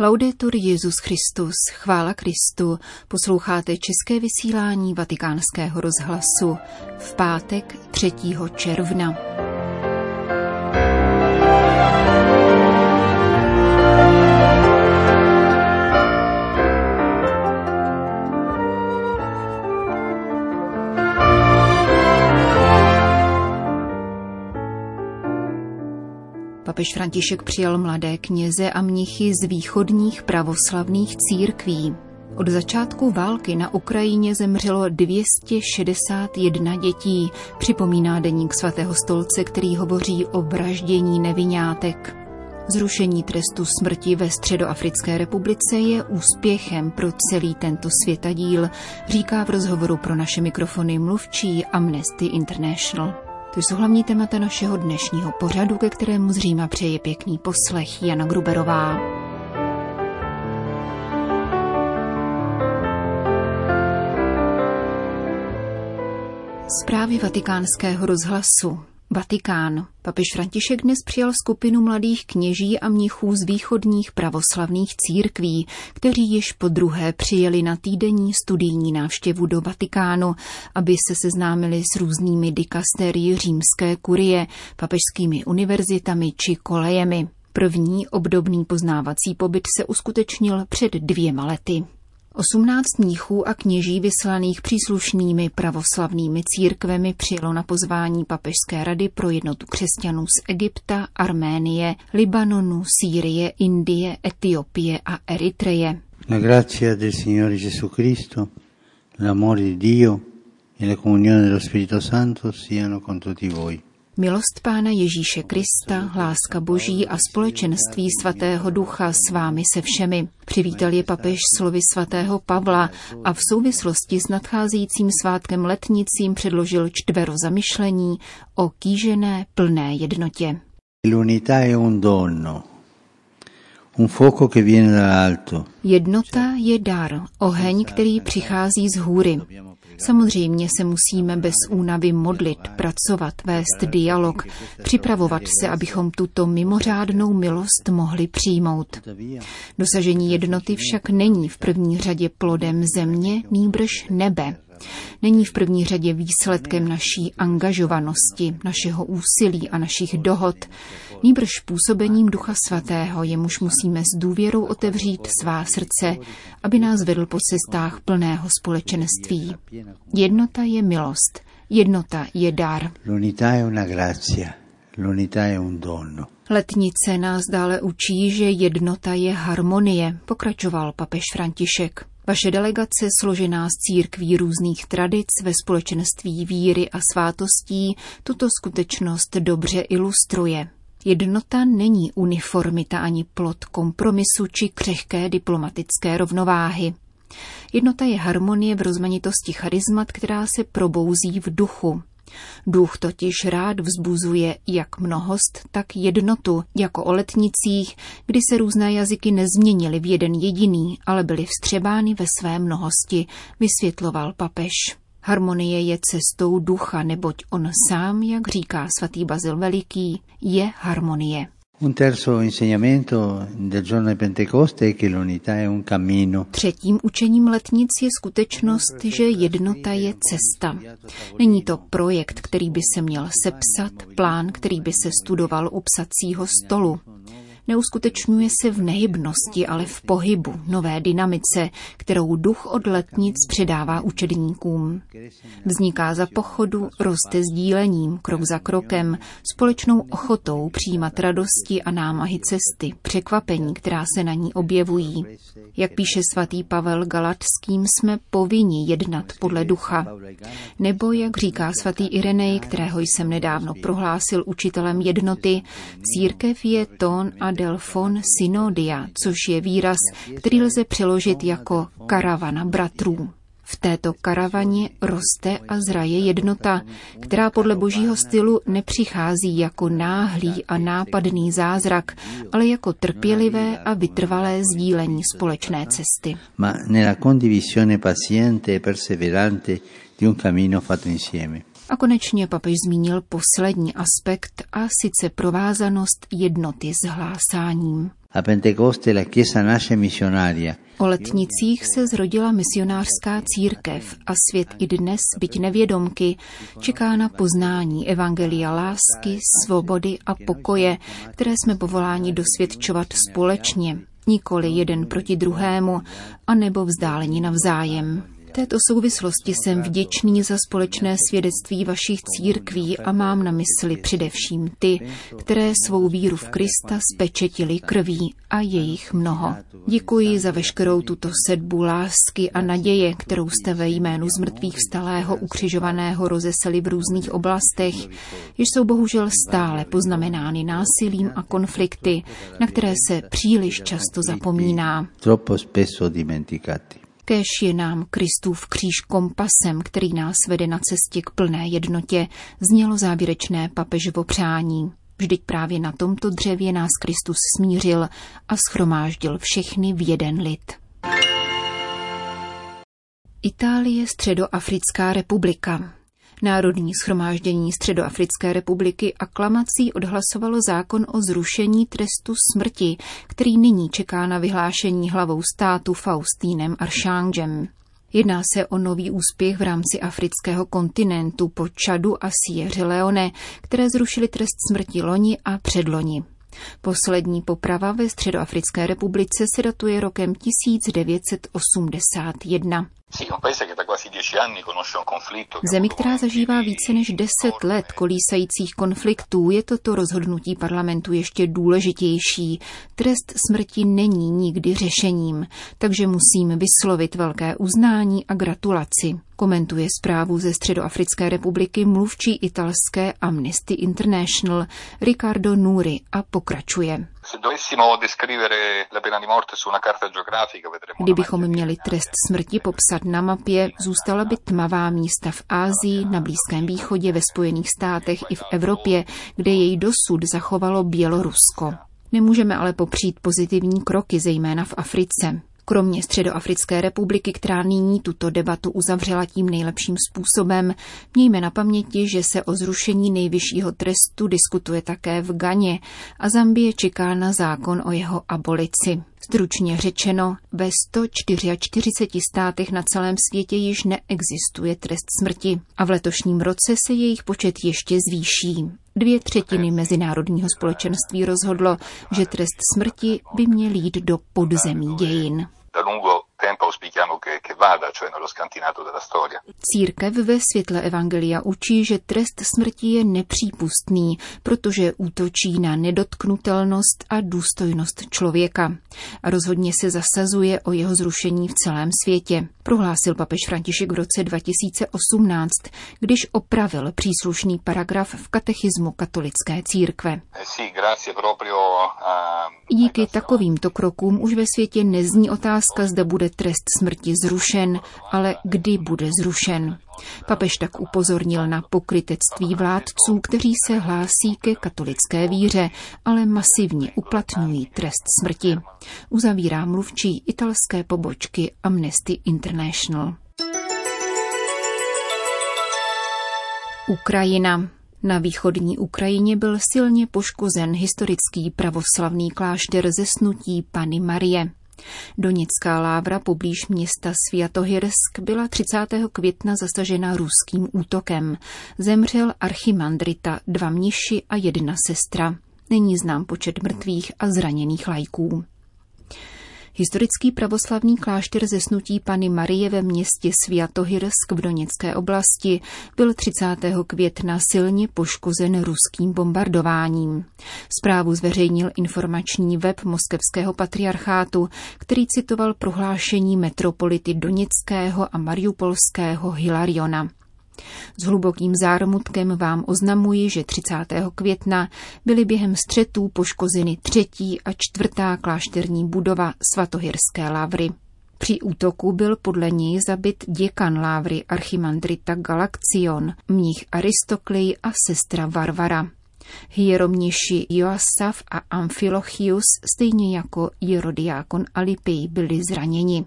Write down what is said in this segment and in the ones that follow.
Laudetur Jezus Christus, chvála Kristu, posloucháte české vysílání Vatikánského rozhlasu v pátek 3. června. Papež František přijal mladé kněze a mnichy z východních pravoslavných církví. Od začátku války na Ukrajině zemřelo 261 dětí, připomíná deník svatého stolce, který hovoří o vraždění nevinátek. Zrušení trestu smrti ve Středoafrické republice je úspěchem pro celý tento světadíl, říká v rozhovoru pro naše mikrofony mluvčí Amnesty International. To jsou hlavní témata našeho dnešního pořadu, ke kterému z Říma přeje pěkný poslech Jana Gruberová. Zprávy vatikánského rozhlasu Vatikán. Papež František dnes přijal skupinu mladých kněží a mnichů z východních pravoslavných církví, kteří již po druhé přijeli na týdenní studijní návštěvu do Vatikánu, aby se seznámili s různými dikasterii římské kurie, papežskými univerzitami či kolejemi. První obdobný poznávací pobyt se uskutečnil před dvěma lety. Osmnáct mníchů a kněží vyslaných příslušnými pravoslavnými církvemi přijelo na pozvání Papežské rady pro jednotu křesťanů z Egypta, Arménie, Libanonu, Sýrie, Indie, Etiopie a Eritreje. La grazia del Signore Gesù Cristo, l'amore di Dio e la comunione dello Spirito Santo siano con tutti voi. Milost Pána Ježíše Krista, láska Boží a společenství svatého ducha s vámi se všemi. Přivítal je papež slovy svatého Pavla a v souvislosti s nadcházejícím svátkem letnicím předložil čtvero zamyšlení o kýžené plné jednotě. L'unità è un dono, un fuoco che viene dall'alto. Jednota je dar, oheň, který přichází z hůry. Samozřejmě se musíme bez únavy modlit, pracovat, vést dialog, připravovat se, abychom tuto mimořádnou milost mohli přijmout. Dosažení jednoty však není v první řadě plodem země, nýbrž nebe. Není v první řadě výsledkem naší angažovanosti, našeho úsilí a našich dohod, nýbrž působením Ducha Svatého, jemuž musíme s důvěrou otevřít svá srdce, aby nás vedl po cestách plného společenství. Jednota je milost, jednota je dar. Letnice nás dále učí, že jednota je harmonie, pokračoval papež František. Vaše delegace, složená z církví různých tradic ve společenství víry a svátostí, tuto skutečnost dobře ilustruje. Jednota není uniformita ani plot kompromisu či křehké diplomatické rovnováhy. Jednota je harmonie v rozmanitosti charizmat, která se probouzí v duchu. Duch totiž rád vzbuzuje jak mnohost, tak jednotu, jako o letnicích, kdy se různé jazyky nezměnily v jeden jediný, ale byly vstřebány ve své mnohosti, vysvětloval papež. Harmonie je cestou ducha, neboť on sám, jak říká svatý Bazil Veliký, je harmonie. Třetím učením letnic je skutečnost, že jednota je cesta. Není to projekt, který by se měl sepsat, plán, který by se studoval u psacího stolu. Neuskutečňuje se v nehybnosti, ale v pohybu, nové dynamice, kterou duch od letnic předává učedníkům. Vzniká za pochodu, roste sdílením, krok za krokem, společnou ochotou přijímat radosti a námahy cesty, překvapení, která se na ní objevují. Jak píše svatý Pavel Galatským, jsme povinni jednat podle ducha. Nebo, jak říká svatý Irenej, kterého jsem nedávno prohlásil učitelem jednoty, církev je tón a Delfon Synodia, což je výraz, který lze přeložit jako karavana bratrů. V této karavaně roste a zraje jednota, která podle božího stylu nepřichází jako náhlý a nápadný zázrak, ale jako trpělivé a vytrvalé sdílení společné cesty. Ma nella condivisione paziente e perseverante di un cammino fatto insieme. A konečně papež zmínil poslední aspekt a sice provázanost jednoty s hlásáním. O letnicích se zrodila misionářská církev a svět i dnes, byť nevědomky, čeká na poznání evangelia lásky, svobody a pokoje, které jsme povoláni dosvědčovat společně, nikoli jeden proti druhému, anebo vzdálení navzájem. Této souvislosti jsem vděčný za společné svědectví vašich církví a mám na mysli především ty, které svou víru v Krista spečetili krví a jejich mnoho. Děkuji za veškerou tuto sedbu lásky a naděje, kterou jste ve jménu zmrtvých vstalého ukřižovaného rozeseli v různých oblastech, jež jsou bohužel stále poznamenány násilím a konflikty, na které se příliš často zapomíná. Kéž je nám Kristův kříž kompasem, který nás vede na cestě k plné jednotě, znělo závěrečné papežovo přání. Vždyť právě na tomto dřevě nás Kristus smířil a schromáždil všechny v jeden lid. Itálie, Středoafrická republika. Národní schromáždění Středoafrické republiky aklamací odhlasovalo zákon o zrušení trestu smrti, který nyní čeká na vyhlášení hlavou státu Faustínem Aršángem. Jedná se o nový úspěch v rámci afrického kontinentu po Čadu a Sierra Leone, které zrušili trest smrti loni a předloni. Poslední poprava ve Středoafrické republice se datuje rokem 1981. V zemi, která zažívá více než deset let kolísajících konfliktů, je toto rozhodnutí parlamentu ještě důležitější. Trest smrti není nikdy řešením, takže musím vyslovit velké uznání a gratulaci. Komentuje zprávu ze Středoafrické republiky mluvčí italské Amnesty International Ricardo Nuri a pokračuje. Kdybychom měli trest smrti popsat na mapě, zůstala by tmavá místa v Ázii, na Blízkém východě, ve Spojených státech i v Evropě, kde jej dosud zachovalo Bělorusko. Nemůžeme ale popřít pozitivní kroky, zejména v Africe. Kromě Středoafrické republiky, která nyní tuto debatu uzavřela tím nejlepším způsobem, mějme na paměti, že se o zrušení nejvyššího trestu diskutuje také v Ganě a Zambie čeká na zákon o jeho abolici. Stručně řečeno, ve 144 státech na celém světě již neexistuje trest smrti a v letošním roce se jejich počet ještě zvýší. Dvě třetiny mezinárodního společenství rozhodlo, že trest smrti by měl jít do podzemí dějin da lungo tempo auspichiamo che, vada, cioè nello scantinato della storia. Církev ve světle Evangelia učí, že trest smrti je nepřípustný, protože útočí na nedotknutelnost a důstojnost člověka. A rozhodně se zasazuje o jeho zrušení v celém světě, prohlásil papež František v roce 2018, když opravil příslušný paragraf v katechismu katolické církve. Díky takovýmto krokům už ve světě nezní otázka, zda bude trest smrti zrušen, ale kdy bude zrušen. Papež tak upozornil na pokrytectví vládců, kteří se hlásí ke katolické víře, ale masivně uplatňují trest smrti. Uzavírá mluvčí italské pobočky Amnesty International. Ukrajina. Na východní Ukrajině byl silně poškozen historický pravoslavný klášter ze snutí Pany Marie. Doněcká lávra poblíž města Sviatohirsk byla 30. května zasažena ruským útokem. Zemřel archimandrita, dva mniši a jedna sestra. Není znám počet mrtvých a zraněných lajků. Historický pravoslavný klášter ze snutí Pany Marie ve městě Sviatohirsk v Doněcké oblasti byl 30. května silně poškozen ruským bombardováním. Zprávu zveřejnil informační web moskevského patriarchátu, který citoval prohlášení metropolity Doněckého a Mariupolského Hilariona. S hlubokým zármutkem vám oznamuji, že 30. května byly během střetů poškozeny třetí a čtvrtá klášterní budova svatohirské lavry. Při útoku byl podle něj zabit děkan lávry archimandrita Galaxion, mních Aristoklej a sestra Varvara. Hieromněši Joasaf a Amphilochius, stejně jako Jerodiákon Alipej, byli zraněni.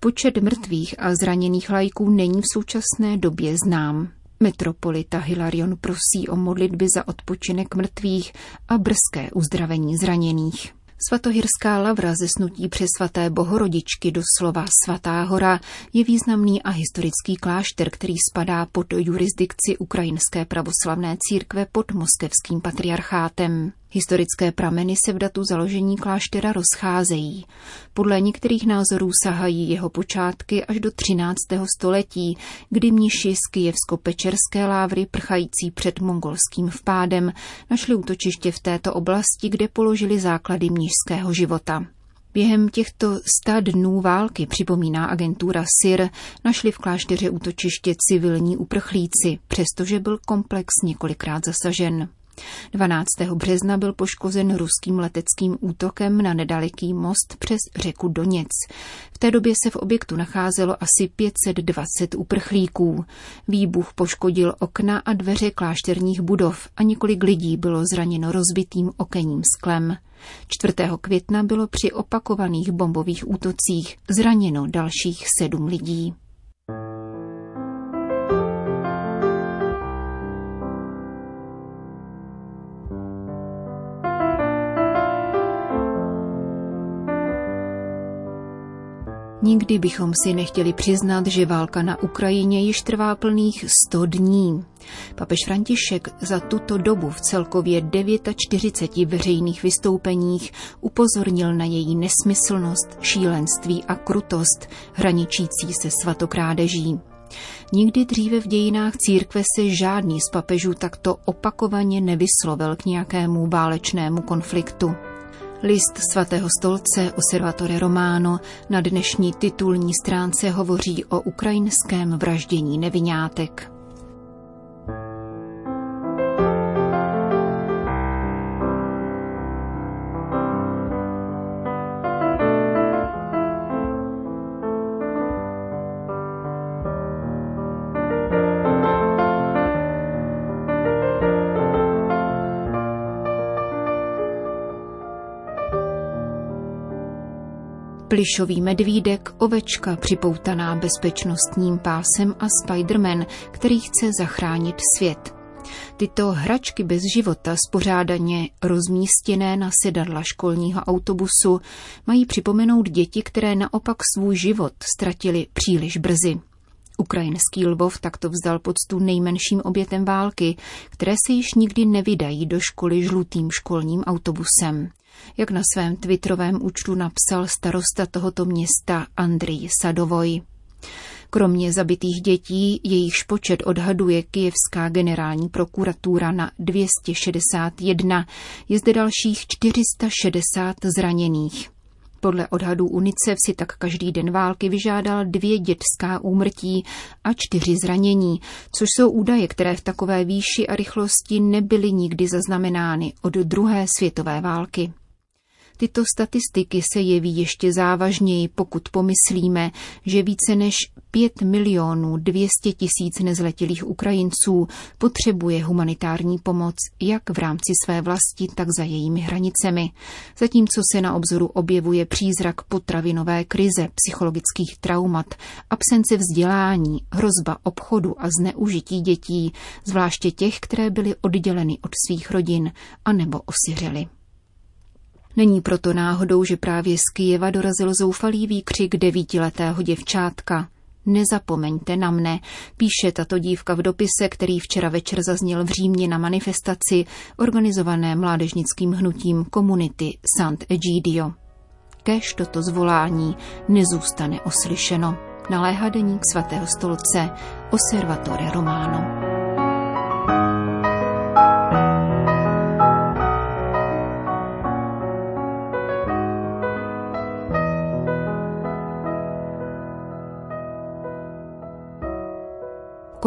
Počet mrtvých a zraněných lajků není v současné době znám. Metropolita Hilarion prosí o modlitby za odpočinek mrtvých a brzké uzdravení zraněných. Svatohirská lavra ze snutí přes svaté bohorodičky do slova Svatá hora je významný a historický klášter, který spadá pod jurisdikci Ukrajinské pravoslavné církve pod moskevským patriarchátem. Historické prameny se v datu založení kláštera rozcházejí. Podle některých názorů sahají jeho počátky až do 13. století, kdy mniši z kijevsko-pečerské lávry prchající před mongolským vpádem našli útočiště v této oblasti, kde položili základy mnižského života. Během těchto sta dnů války, připomíná agentura SIR, našli v klášteře útočiště civilní uprchlíci, přestože byl komplex několikrát zasažen. 12. března byl poškozen ruským leteckým útokem na nedaleký most přes řeku Doněc. V té době se v objektu nacházelo asi 520 uprchlíků. Výbuch poškodil okna a dveře klášterních budov a několik lidí bylo zraněno rozbitým okenním sklem. 4. května bylo při opakovaných bombových útocích zraněno dalších sedm lidí. Nikdy bychom si nechtěli přiznat, že válka na Ukrajině již trvá plných 100 dní. Papež František za tuto dobu v celkově 49 veřejných vystoupeních upozornil na její nesmyslnost, šílenství a krutost, hraničící se svatokrádeží. Nikdy dříve v dějinách církve se žádný z papežů takto opakovaně nevyslovil k nějakému válečnému konfliktu. List svatého stolce Osservatore Romano na dnešní titulní stránce hovoří o ukrajinském vraždění nevinátek. Plišový medvídek, ovečka připoutaná bezpečnostním pásem a Spiderman, který chce zachránit svět. Tyto hračky bez života spořádaně rozmístěné na sedadla školního autobusu mají připomenout děti, které naopak svůj život ztratili příliš brzy. Ukrajinský Lvov takto vzdal poctu nejmenším obětem války, které se již nikdy nevydají do školy žlutým školním autobusem jak na svém twitterovém účtu napsal starosta tohoto města Andrej Sadovoj. Kromě zabitých dětí, jejichž počet odhaduje kijevská generální prokuratura na 261, je zde dalších 460 zraněných. Podle odhadů UNICEF si tak každý den války vyžádal dvě dětská úmrtí a čtyři zranění, což jsou údaje, které v takové výši a rychlosti nebyly nikdy zaznamenány od druhé světové války. Tyto statistiky se jeví ještě závažněji, pokud pomyslíme, že více než 5 milionů 200 tisíc nezletilých Ukrajinců potřebuje humanitární pomoc jak v rámci své vlasti, tak za jejími hranicemi. Zatímco se na obzoru objevuje přízrak potravinové krize, psychologických traumat, absence vzdělání, hrozba obchodu a zneužití dětí, zvláště těch, které byly odděleny od svých rodin anebo osiřely. Není proto náhodou, že právě z Kijeva dorazil zoufalý výkřik devítiletého děvčátka. Nezapomeňte na mne, píše tato dívka v dopise, který včera večer zazněl v Římě na manifestaci organizované mládežnickým hnutím komunity Sant'Egidio. Kež toto zvolání nezůstane oslyšeno. Naléhá deník svatého stolce Osservatore Romano.